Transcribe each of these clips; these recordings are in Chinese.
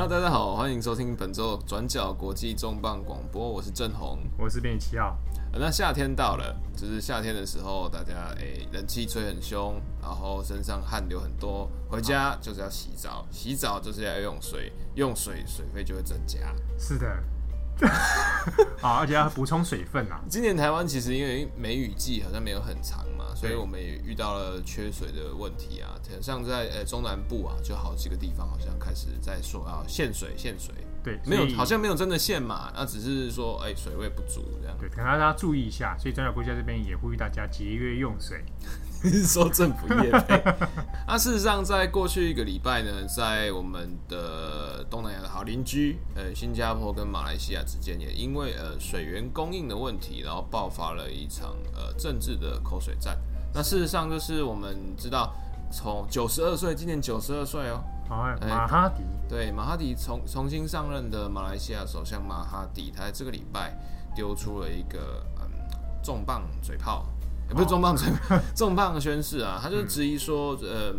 Hello，大家好，欢迎收听本周转角国际重磅广播，我是郑红，我是编辑七号。那夏天到了，就是夏天的时候，大家诶，冷气吹很凶，然后身上汗流很多，回家就是要洗澡，洗澡就是要用水，用水水费就会增加。是的。啊，而且要补充水分啊！今年台湾其实因为梅雨季好像没有很长嘛，所以我们也遇到了缺水的问题啊。像在呃中南部啊，就好几个地方好像开始在说要限水限水。对，没有好像没有真的限嘛，那只是说哎、欸、水位不足这样。对，可能大家注意一下。所以转角国家这边也呼吁大家节约用水。是说政府业配？那事实上，在过去一个礼拜呢，在我们的东南亚的好邻居，呃，新加坡跟马来西亚之间，也因为呃水源供应的问题，然后爆发了一场呃政治的口水战。那事实上，就是我们知道，从九十二岁，今年九十二岁哦，马哈迪，对，马哈迪重重新上任的马来西亚首相马哈迪，他在这个礼拜丢出了一个嗯重磅嘴炮。也不是重磅重 重磅宣誓啊，他就质疑说，呃，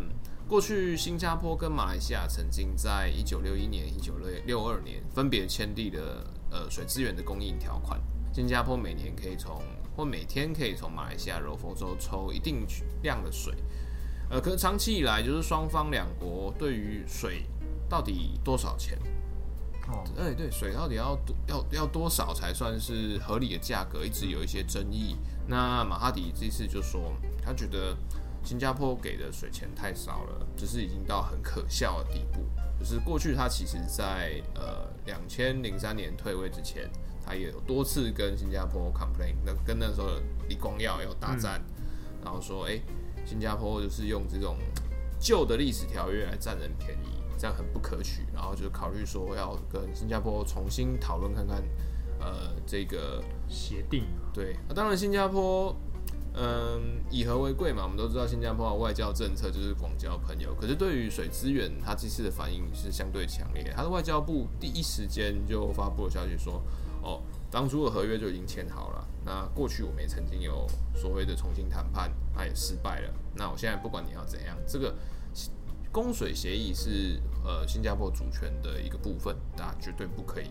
过去新加坡跟马来西亚曾经在一九六一年、一九六二年分别签订的呃水资源的供应条款，新加坡每年可以从或每天可以从马来西亚柔佛州抽一定量的水，呃，可是长期以来就是双方两国对于水到底多少钱？哦，对对，水到底要多要要多少才算是合理的价格，一直有一些争议。那马哈迪这次就说，他觉得新加坡给的水钱太少了，就是已经到很可笑的地步。就是过去他其实在呃两千零三年退位之前，他也有多次跟新加坡 complain，那跟那时候李光耀有大战，然后说，哎、新加坡就是用这种旧的历史条约来占人便宜，这样很不可取，然后就考虑说要跟新加坡重新讨论看看。呃，这个协定对，那当然新加坡，嗯，以和为贵嘛，我们都知道新加坡的外交政策就是广交朋友。可是对于水资源，他这次的反应是相对强烈。他的外交部第一时间就发布了消息说，哦，当初的合约就已经签好了。那过去我们也曾经有所谓的重新谈判，那也失败了。那我现在不管你要怎样，这个 供水协议是呃新加坡主权的一个部分，大家绝对不可以。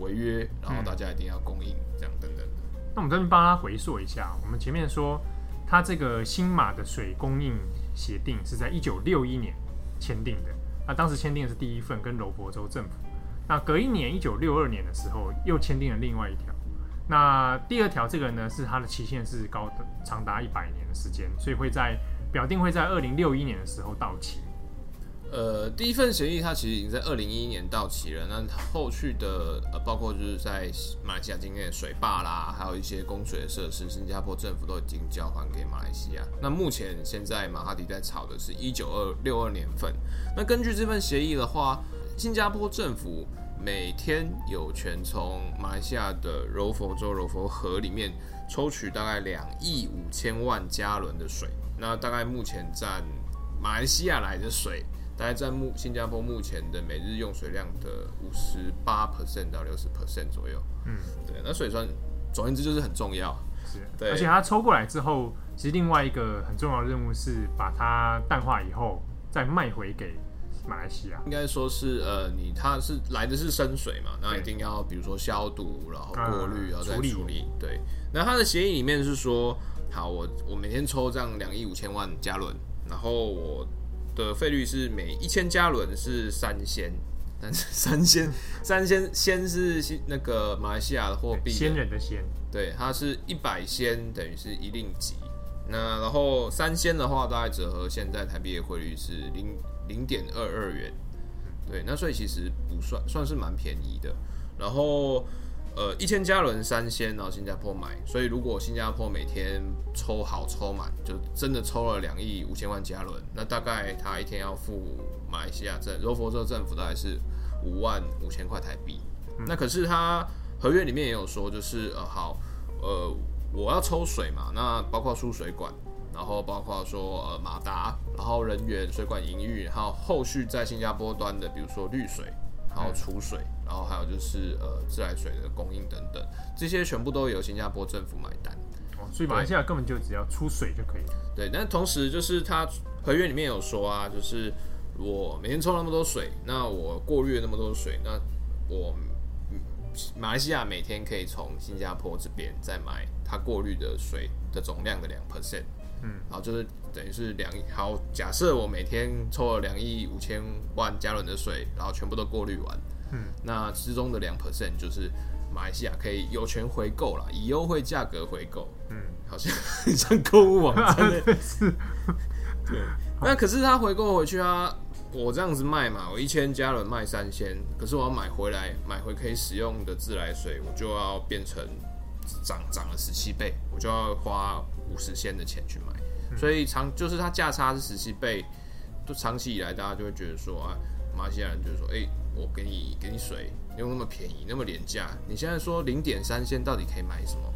违约，然后大家一定要供应，这样等等的。那我们这边帮他回溯一下，我们前面说，他这个新马的水供应协定是在一九六一年签订的。那当时签订的是第一份，跟柔佛州政府。那隔一年，一九六二年的时候，又签订了另外一条。那第二条这个呢，是它的期限是高的，长达一百年的时间，所以会在表定会在二零六一年的时候到期。呃，第一份协议它其实已经在二零一一年到期了。那后续的呃，包括就是在马来西亚境内的水坝啦，还有一些供水的设施，新加坡政府都已经交还给马来西亚。那目前现在马哈迪在炒的是一九二六二年份。那根据这份协议的话，新加坡政府每天有权从马来西亚的柔佛州柔佛河里面抽取大概两亿五千万加仑的水。那大概目前占马来西亚来的水。大概在目新加坡目前的每日用水量的五十八 percent 到六十 percent 左右。嗯，对，那所以算总而言之就是很重要。是，对。而且它抽过来之后，其实另外一个很重要的任务是把它淡化以后再卖回给马来西亚。应该说是呃，你它是来的是生水嘛，那一定要比如说消毒，然后过滤，然后再处理。处理对。那它的协议里面是说，好，我我每天抽这样两亿五千万加仑，然后我。的费率是每一千加仑是三仙，但是 三仙三仙仙是那个马来西亚的货币，仙人的仙，对，它是一百仙等于是一令吉，那然后三仙的话大概折合现在台币的汇率是零零点二二元，对，那所以其实不算算是蛮便宜的，然后。呃，一千加仑三仙，然后新加坡买，所以如果新加坡每天抽好抽满，就真的抽了两亿五千万加仑，那大概他一天要付马来西亚政柔佛州政府大概是五万五千块台币。那可是他合约里面也有说，就是呃好，呃我要抽水嘛，那包括输水管，然后包括说呃马达，然后人员、水管营运，还有后续在新加坡端的，比如说滤水。然后储水，然后还有就是呃自来水的供应等等，这些全部都由新加坡政府买单。哦，所以马来西亚根本就只要出水就可以。对，但同时就是它合约里面有说啊，就是我每天抽那么多水，那我过滤了那么多水，那我马来西亚每天可以从新加坡这边再买它过滤的水的总量的两 percent，嗯，然后就是等于是两亿。好，假设我每天抽了两亿五千万加仑的水，然后全部都过滤完，嗯，那之中的两 percent 就是马来西亚可以有权回购了，以优惠价格回购，嗯，好像像购物网站的，是，对，那可是他回购回去啊。我这样子卖嘛，我一千加仑卖三千，可是我要买回来买回可以使用的自来水，我就要变成涨涨了十七倍，我就要花五十仙的钱去买，嗯、所以长就是它价差是十七倍，就长期以来大家就会觉得说啊，马来西亚人就是说，哎、欸，我给你给你水用那么便宜那么廉价，你现在说零点三仙到底可以买什么？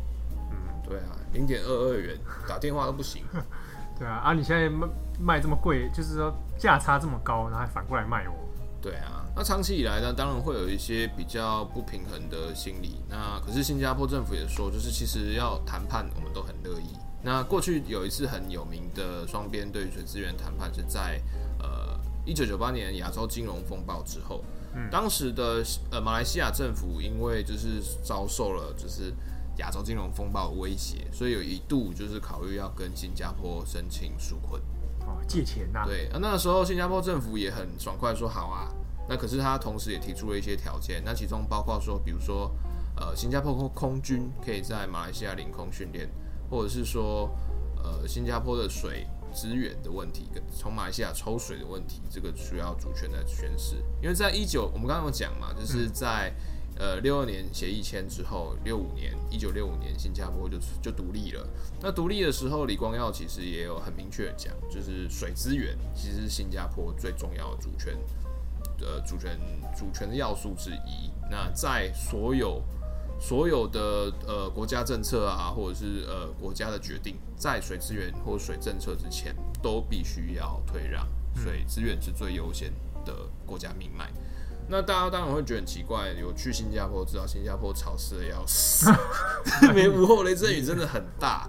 嗯，对啊，零点二二元打电话都不行。对啊，啊，你现在卖卖这么贵，就是说价差这么高，然后还反过来卖我。对啊，那长期以来呢，当然会有一些比较不平衡的心理。那可是新加坡政府也说，就是其实要谈判，我们都很乐意。那过去有一次很有名的双边对水资源谈判，是在呃一九九八年亚洲金融风暴之后，嗯，当时的呃马来西亚政府因为就是遭受了就是。亚洲金融风暴的威胁，所以有一度就是考虑要跟新加坡申请纾困，哦，借钱呐。对，啊，那个时候新加坡政府也很爽快说好啊。那可是他同时也提出了一些条件，那其中包括说，比如说，呃，新加坡空空军可以在马来西亚领空训练，或者是说，呃，新加坡的水资源的问题，跟从马来西亚抽水的问题，这个需要主权的宣誓。因为在一九，我们刚刚有讲嘛，就是在。呃，六二年协议签之后，六五年，一九六五年，新加坡就就独立了。那独立的时候，李光耀其实也有很明确的讲，就是水资源其实是新加坡最重要的主权，呃，主权主权的要素之一。那在所有所有的呃国家政策啊，或者是呃国家的决定，在水资源或水政策之前，都必须要退让，水资源是最优先的国家命脉。那大家当然会觉得很奇怪，有去新加坡知道新加坡潮湿的要死，每午后雷阵雨真的很大，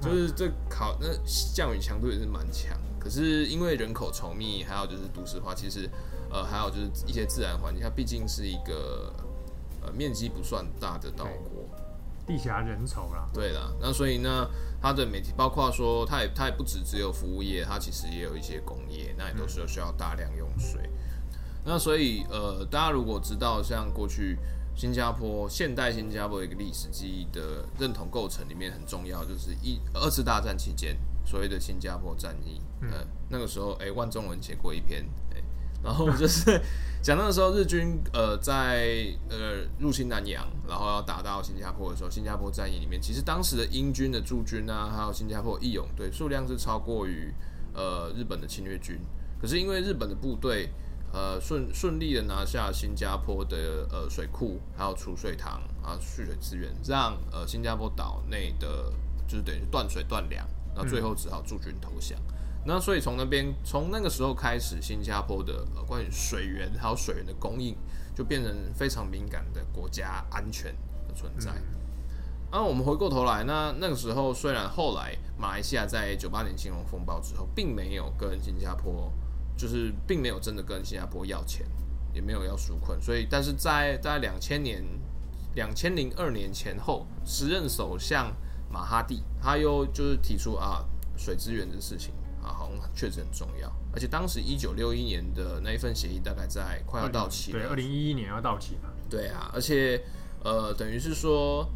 就是这考那降雨强度也是蛮强。可是因为人口稠密，还有就是都市化，其实呃还有就是一些自然环境，它毕竟是一个呃面积不算大的岛国，地狭人稠啦。对啦，那所以呢，它的媒体包括说，它也它也不止只有服务业，它其实也有一些工业，那也都是需要大量用水。那所以，呃，大家如果知道像过去新加坡现代新加坡的一个历史记忆的认同构成里面很重要，就是一二次大战期间所谓的新加坡战役，呃，那个时候，哎、欸，万中文写过一篇，然后就是 讲那个时候日军呃在呃入侵南洋，然后要打到新加坡的时候，新加坡战役里面，其实当时的英军的驻军啊，还有新加坡义勇队数量是超过于呃日本的侵略军，可是因为日本的部队。呃，顺顺利的拿下新加坡的呃水库，还有储水塘啊，蓄水资源，让呃新加坡岛内的，就是等于断水断粮，那最后只好驻军投降。那所以从那边从那个时候开始，新加坡的呃关于水源还有水源的供应，就变成非常敏感的国家安全的存在。那、嗯啊、我们回过头来，那那个时候虽然后来马来西亚在九八年金融风暴之后，并没有跟新加坡。就是并没有真的跟新加坡要钱，也没有要纾困，所以但是在在两千年、两千零二年前后，时任首相马哈蒂他又就是提出啊水资源的事情啊，好像确实很重要，而且当时一九六一年的那一份协议大概在快要到期了，对，二零一一年要到期嘛，对啊，而且呃等于是说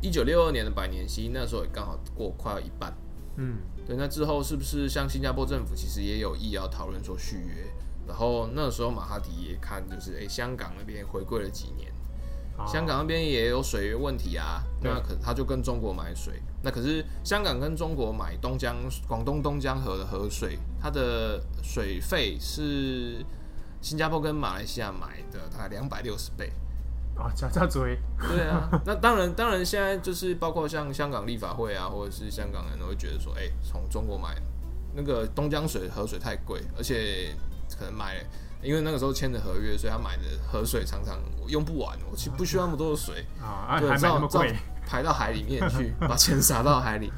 一九六二年的百年期那时候也刚好过快要一半，嗯。对，那之后是不是像新加坡政府其实也有意要讨论说续约？然后那时候马哈迪也看，就是诶，香港那边回归了几年，哦、香港那边也有水源问题啊。对那可他就跟中国买水，那可是香港跟中国买东江广东东江河的河水，它的水费是新加坡跟马来西亚买的大概两百六十倍。啊，加加嘴，对啊，那当然，当然，现在就是包括像香港立法会啊，或者是香港人都会觉得说，哎、欸，从中国买那个东江水河水太贵，而且可能买，因为那个时候签的合约，所以他买的河水常常用不完，我其实不需要那么多的水啊，对，还买那么贵，排到海里面去，把钱撒到海里。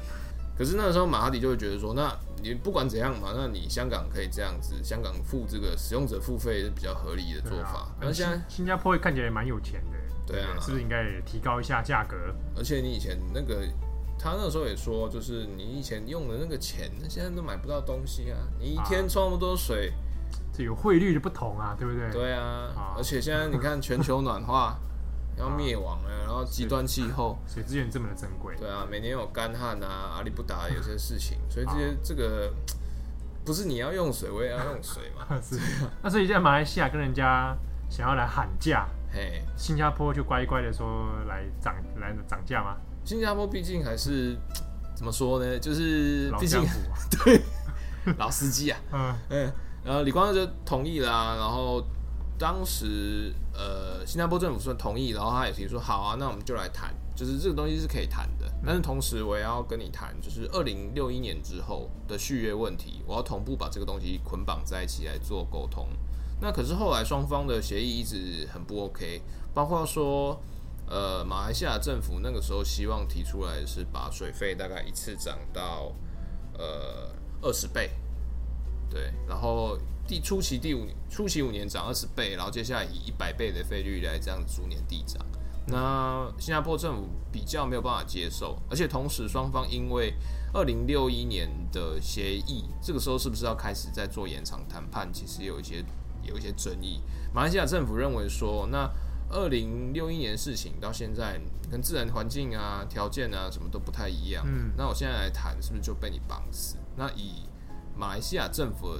可是那个时候马哈迪就会觉得说，那你不管怎样嘛，那你香港可以这样子，香港付这个使用者付费是比较合理的做法。而现在新加坡也看起来蛮有钱的，对啊，是不是应该也提高一下价格？而且你以前那个，他那个时候也说，就是你以前用的那个钱，那现在都买不到东西啊！你一天抽那么多水，有汇率的不同啊，对不对？对啊，啊。而且现在你看全球暖化。要灭亡了，然后极端气候，水资源这么的珍贵，对啊，每年有干旱啊，阿里不达 有些事情，所以这些这个不是你要用水，我也要用水嘛。是，那所以在马来西亚跟人家想要来喊价，嘿，新加坡就乖乖的说来涨来涨价吗？新加坡毕竟还是怎么说呢？就是老江湖，对，老司机啊，嗯。嗯，然后李光耀就同意了啊，然后。当时，呃，新加坡政府说同意，然后他也提出好啊，那我们就来谈，就是这个东西是可以谈的。但是同时，我也要跟你谈，就是二零六一年之后的续约问题，我要同步把这个东西捆绑在一起来做沟通。那可是后来双方的协议一直很不 OK，包括说，呃，马来西亚政府那个时候希望提出来是把水费大概一次涨到，呃，二十倍，对，然后。第初期第五年，初期五年涨二十倍，然后接下来以一百倍的费率来这样逐年递涨。那新加坡政府比较没有办法接受，而且同时双方因为二零六一年的协议，这个时候是不是要开始在做延长谈判？其实有一些有一些争议。马来西亚政府认为说，那二零六一年事情到现在跟自然环境啊、条件啊什么都不太一样。嗯，那我现在来谈，是不是就被你绑死？那以马来西亚政府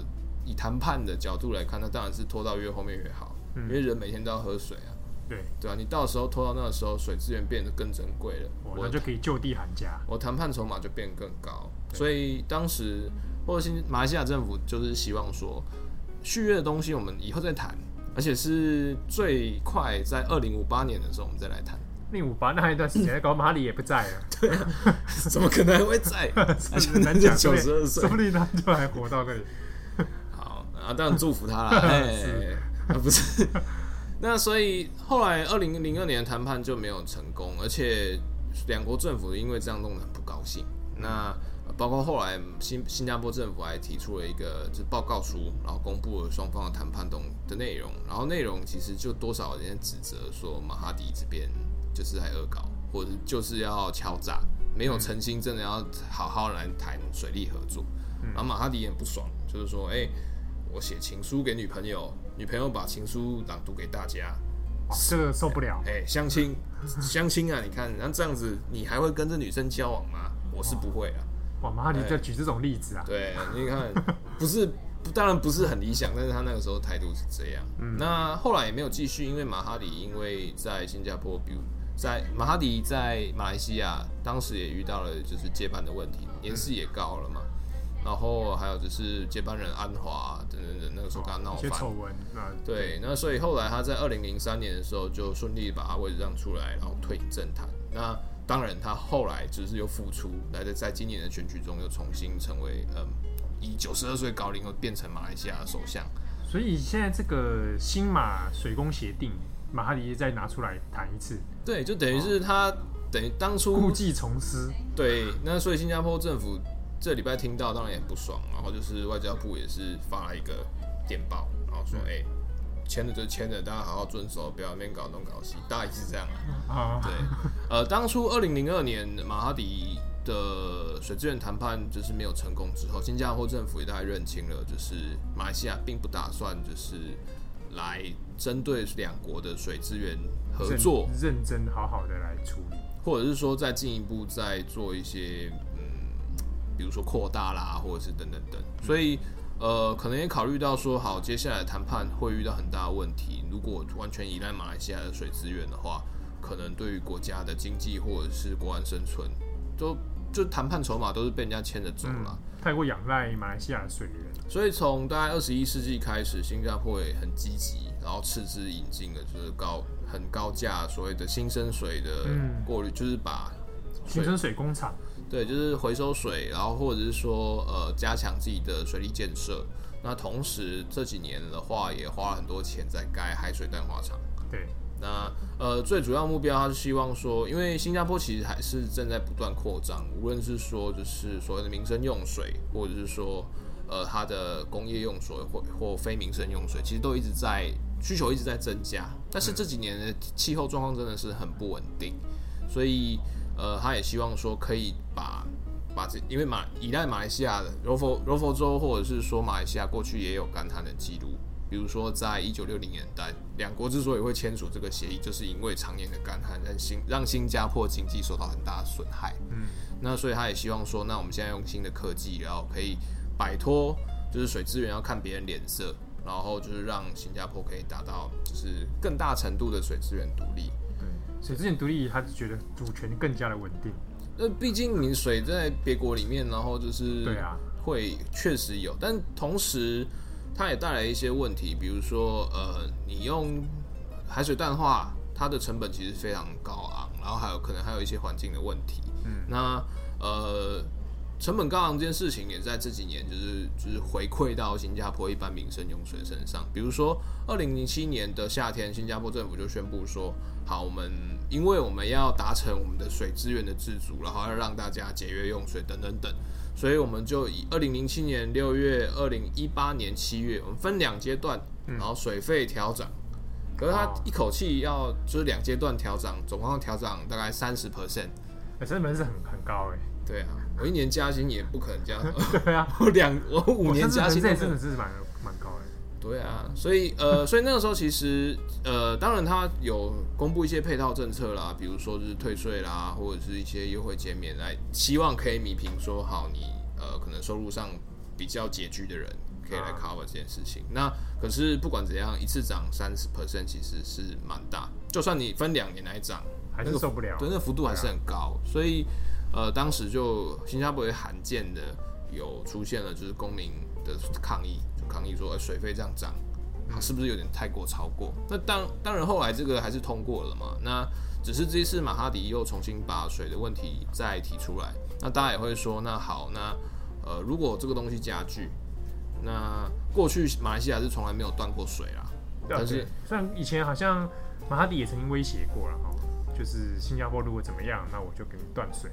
以谈判的角度来看，那当然是拖到越后面越好，嗯、因为人每天都要喝水啊。对对啊，你到时候拖到那个时候，水资源变得更珍贵了，我就可以就地喊价，我谈判筹码就变得更高。所以当时或者新马来西亚政府就是希望说，续约的东西我们以后再谈，而且是最快在二零五八年的时候我们再来谈。二零五八那一段时间，搞马哈迪也不在了，对啊，怎么可能还会在？而且难讲，九十二岁，说不定他就还活到那里。好啊，当然祝福他了。哎、欸，啊不是，那所以后来二零零二年的谈判就没有成功，而且两国政府因为这样弄得很不高兴。那包括后来新新加坡政府还提出了一个就报告书，然后公布了双方的谈判中的内容，然后内容其实就多少有点指责说马哈迪这边就是在恶搞，或者就是要敲诈，没有诚心真的要好好来谈水利合作。然后马哈迪也很不爽，就是说，哎、欸。我写情书给女朋友，女朋友把情书朗读给大家，这个受不了。哎、欸，相亲，相亲啊！你看，那这样子，你还会跟这女生交往吗？我是不会啊。哇，马哈迪在举这种例子啊？对，你看，不是，当然不是很理想，但是他那个时候态度是这样。嗯、那后来也没有继续，因为马哈迪因为在新加坡，比如在马哈迪在马来西亚，当时也遇到了就是接班的问题，年事也高了嘛。然后还有就是接班人安华等等等，那个时候跟他闹翻，对，那所以后来他在二零零三年的时候就顺利把他位置让出来，然后退隐政坛。那当然他后来只是又复出，来在在今年的选举中又重新成为嗯，以九十二岁高龄又变成马来西亚首相。所以现在这个新马水工协定，马哈迪再拿出来谈一次，对，就等于是他、哦、等于当初故技重施。对，那所以新加坡政府。这礼拜听到当然也不爽，然后就是外交部也是发了一个电报，然后说：“哎、嗯，签了就签了，大家好好遵守，不要那边搞东搞西。”大概是这样。啊、对，呃，当初二零零二年马哈迪的水资源谈判就是没有成功之后，新加坡政府也大概认清了，就是马来西亚并不打算就是来针对两国的水资源合作认，认真好好的来处理，或者是说再进一步再做一些嗯。比如说扩大啦，或者是等等等，所以呃，可能也考虑到说，好，接下来谈判会遇到很大的问题。如果完全依赖马来西亚的水资源的话，可能对于国家的经济或者是国安生存，都就谈判筹码都是被人家牵着走了。嗯，太过仰赖马来西亚的水源。所以从大概二十一世纪开始，新加坡也很积极，然后斥资引进了就是高很高价所谓的新生水的过滤，嗯，就是把新生水工厂。对，就是回收水，然后或者是说，呃，加强自己的水利建设。那同时这几年的话，也花了很多钱在盖海水淡化厂。对，那呃，最主要目标，他是希望说，因为新加坡其实还是正在不断扩张，无论是说就是所谓的民生用水，或者是说呃它的工业用水或或非民生用水，其实都一直在需求一直在增加。但是这几年的气候状况真的是很不稳定，所以呃，他也希望说可以把把这，因为马依赖马来西亚的柔佛柔佛州，或者是说马来西亚过去也有干旱的记录。比如说，在一九六零年代，两国之所以会签署这个协议，就是因为常年的干旱让新让新加坡经济受到很大的损害。嗯，那所以他也希望说，那我们现在用新的科技，然后可以摆脱就是水资源要看别人脸色，然后就是让新加坡可以达到就是更大程度的水资源独立。对，水资源独立，他就觉得主权更加的稳定。那毕竟你水在别国里面，然后就是对啊，会确实有，但同时。它也带来一些问题，比如说，呃，你用海水淡化，它的成本其实非常高昂，然后还有可能还有一些环境的问题。嗯，那呃，成本高昂这件事情也在这几年就是就是回馈到新加坡一般民生用水身上。比如说，二零零七年的夏天，新加坡政府就宣布说，好，我们因为我们要达成我们的水资源的自主，然后要让大家节约用水等等等。所以我们就以二零零七年六月、二零一八年七月，我们分两阶段，然后水费调涨。可是它一口气要就是两阶段调涨，总共调涨大概三十 percent，成本是很很高哎。对啊，我一年加薪也不可能加。对啊，我两我五年加薪，这真的是蛮。对啊，所以呃，所以那个时候其实呃，当然他有公布一些配套政策啦，比如说就是退税啦，或者是一些优惠减免来，希望可以弥平说好你呃可能收入上比较拮据的人可以来 cover 这件事情。啊、那可是不管怎样，一次涨三十 percent 其实是蛮大，就算你分两年来涨，还是受不了，对，那个幅度还是很高。啊、所以呃，当时就新加坡也罕见的有出现了就是公民的抗议。抗议说：“水费这样涨，是不是有点太过超过？”那当当然，后来这个还是通过了嘛。那只是这一次马哈迪又重新把水的问题再提出来。那大家也会说：“那好，那呃，如果这个东西加剧，那过去马来西亚是从来没有断过水啦。但是虽然以前好像马哈迪也曾经威胁过了哈，就是新加坡如果怎么样，那我就给你断水。”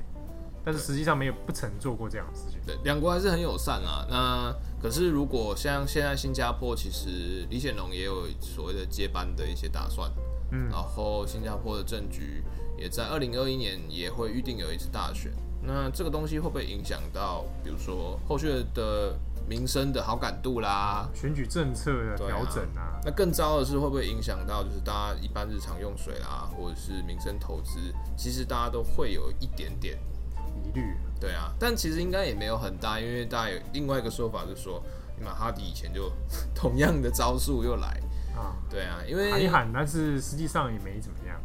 但是实际上没有不曾做过这样的事情。对，两国还是很友善啊。那可是如果像现在新加坡，其实李显龙也有所谓的接班的一些打算。嗯。然后新加坡的政局也在二零二一年也会预定有一次大选。那这个东西会不会影响到，比如说后续的民生的好感度啦？选举政策的调整啊？那更糟的是会不会影响到，就是大家一般日常用水啦，或者是民生投资，其实大家都会有一点点。疑虑，对啊，但其实应该也没有很大，因为大家有另外一个说法，就是说马哈迪以前就 同样的招数又来。啊，对啊，因为喊一喊，但是实际上也没怎么样，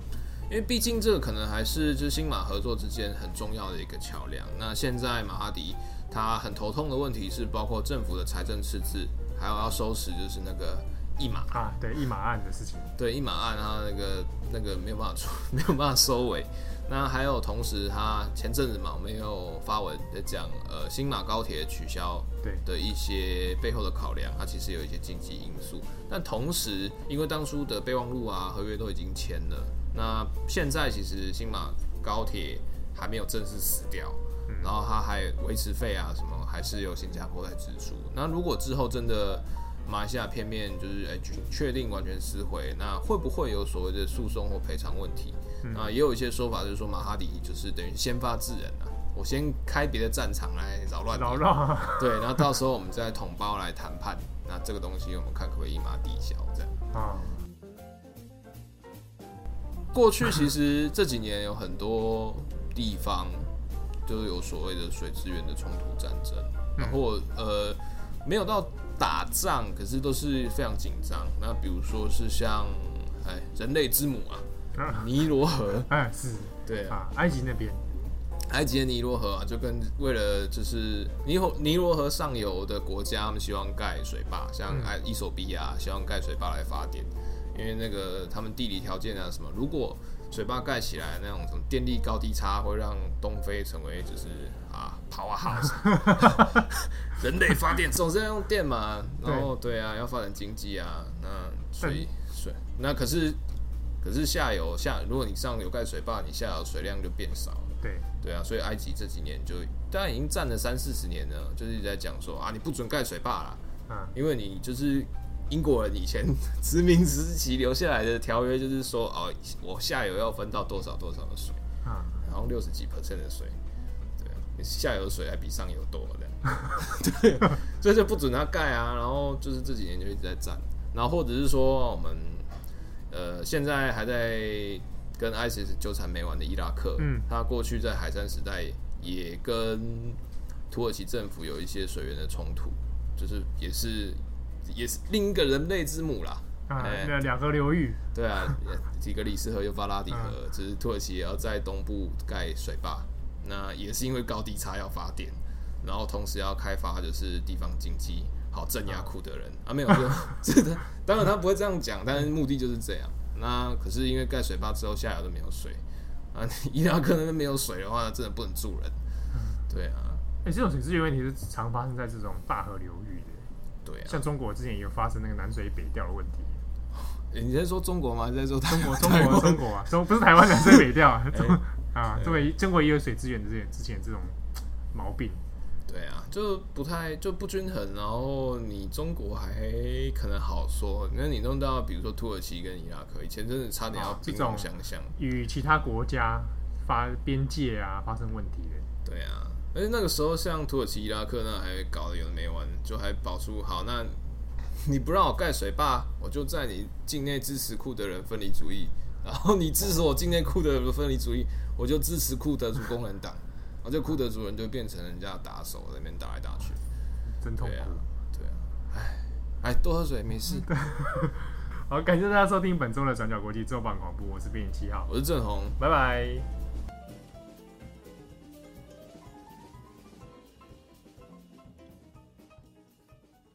因为毕竟这个可能还是就是新马合作之间很重要的一个桥梁。那现在马哈迪他很头痛的问题是，包括政府的财政赤字，还有要收拾就是那个一马。啊，对一马案的事情，对一马案，他那个那个没有办法出，没有办法收尾。那还有，同时他前阵子嘛，我们也有发文在讲，呃，新马高铁取消对的一些背后的考量，它其实有一些经济因素。但同时，因为当初的备忘录啊、合约都已经签了，那现在其实新马高铁还没有正式死掉，然后它还维持费啊什么，还是由新加坡来支出。那如果之后真的马来西亚片面就是哎确定完全撕毁，那会不会有所谓的诉讼或赔偿问题？嗯、啊，也有一些说法，就是说马哈迪就是等于先发制人啊，我先开别的战场来扰乱，扰乱，对，然后到时候我们再统包来谈判，那这个东西我们看可不可以一马抵消这样啊？过去其实这几年有很多地方都有所谓的水资源的冲突战争，然后呃没有到打仗，可是都是非常紧张。那比如说是像哎人类之母啊。尼罗河，哎，是。对啊，埃及那边，埃及的尼罗河啊，就跟为了就是尼罗尼罗河上游的国家，他们希望盖水坝，像埃伊索比亚希望盖水坝来发电，因为那个他们地理条件啊什么，如果水坝盖起来，那种什么电力高低差会让东非成为就是啊 powerhouse，人类发电总是要用电嘛，然后对啊，要发展经济啊，那所以水那可是。可是下游下，如果你上游盖水坝，你下游水量就变少了。对。对啊，所以埃及这几年就当然已经占了三四十年了，就是一直在讲说啊，你不准盖水坝啦，啊，因为你就是英国人以前殖民时期留下来的条约，就是说哦，我下游要分到多少多少的水，啊、嗯，然后六十几 percent 的水，对啊，你下游的水还比上游多的，对，所以就不准他盖啊，然后就是这几年就一直在占，然后或者是说我们呃现在还在。跟 ISIS 纠缠没完的伊拉克，嗯，他过去在海山时代也跟土耳其政府有一些水源的冲突，就是也是也是另一个人类之母啦，啊，两、欸、个流域，对啊，底格里斯河、幼发拉底河，只、嗯、是土耳其也要在东部盖水坝，那也是因为高低差要发电，然后同时要开发就是地方经济，好镇压库德人啊，没有，是的，当然他不会这样讲，但是目的就是这样。那可是因为盖水坝之后下游都没有水啊，伊拉克那边没有水的话，真的不能住人。对啊，哎、欸，这种水资源问题是常发生在这种大河流域的。对啊，像中国之前也有发生那个南水北调的问题。欸、你在说中国吗？你在说中国？中国？中国啊？中不是台湾南水北调啊？中啊，中国中国也有水资源之前之前这种毛病。对啊，就不太就不均衡，然后你中国还可能好说，那你弄到比如说土耳其跟伊拉克，以前真的差点要兵戎相向，与其他国家发边界啊发生问题的。对啊，而且那个时候像土耳其、伊拉克那还搞得有的没完，就还保出好，那 你不让我盖水坝，我就在你境内支持库德人分离主义，然后你支持我境内库德人分离主义，我就支持库德族工人党。啊，这库德族人就变成人家打手，在那边打来打去，真痛苦。对啊，对啊，哎，哎，多喝水，没事。好，感谢大家收听本周的转角国际周榜广播，我是编辑七号，我是郑红，拜拜。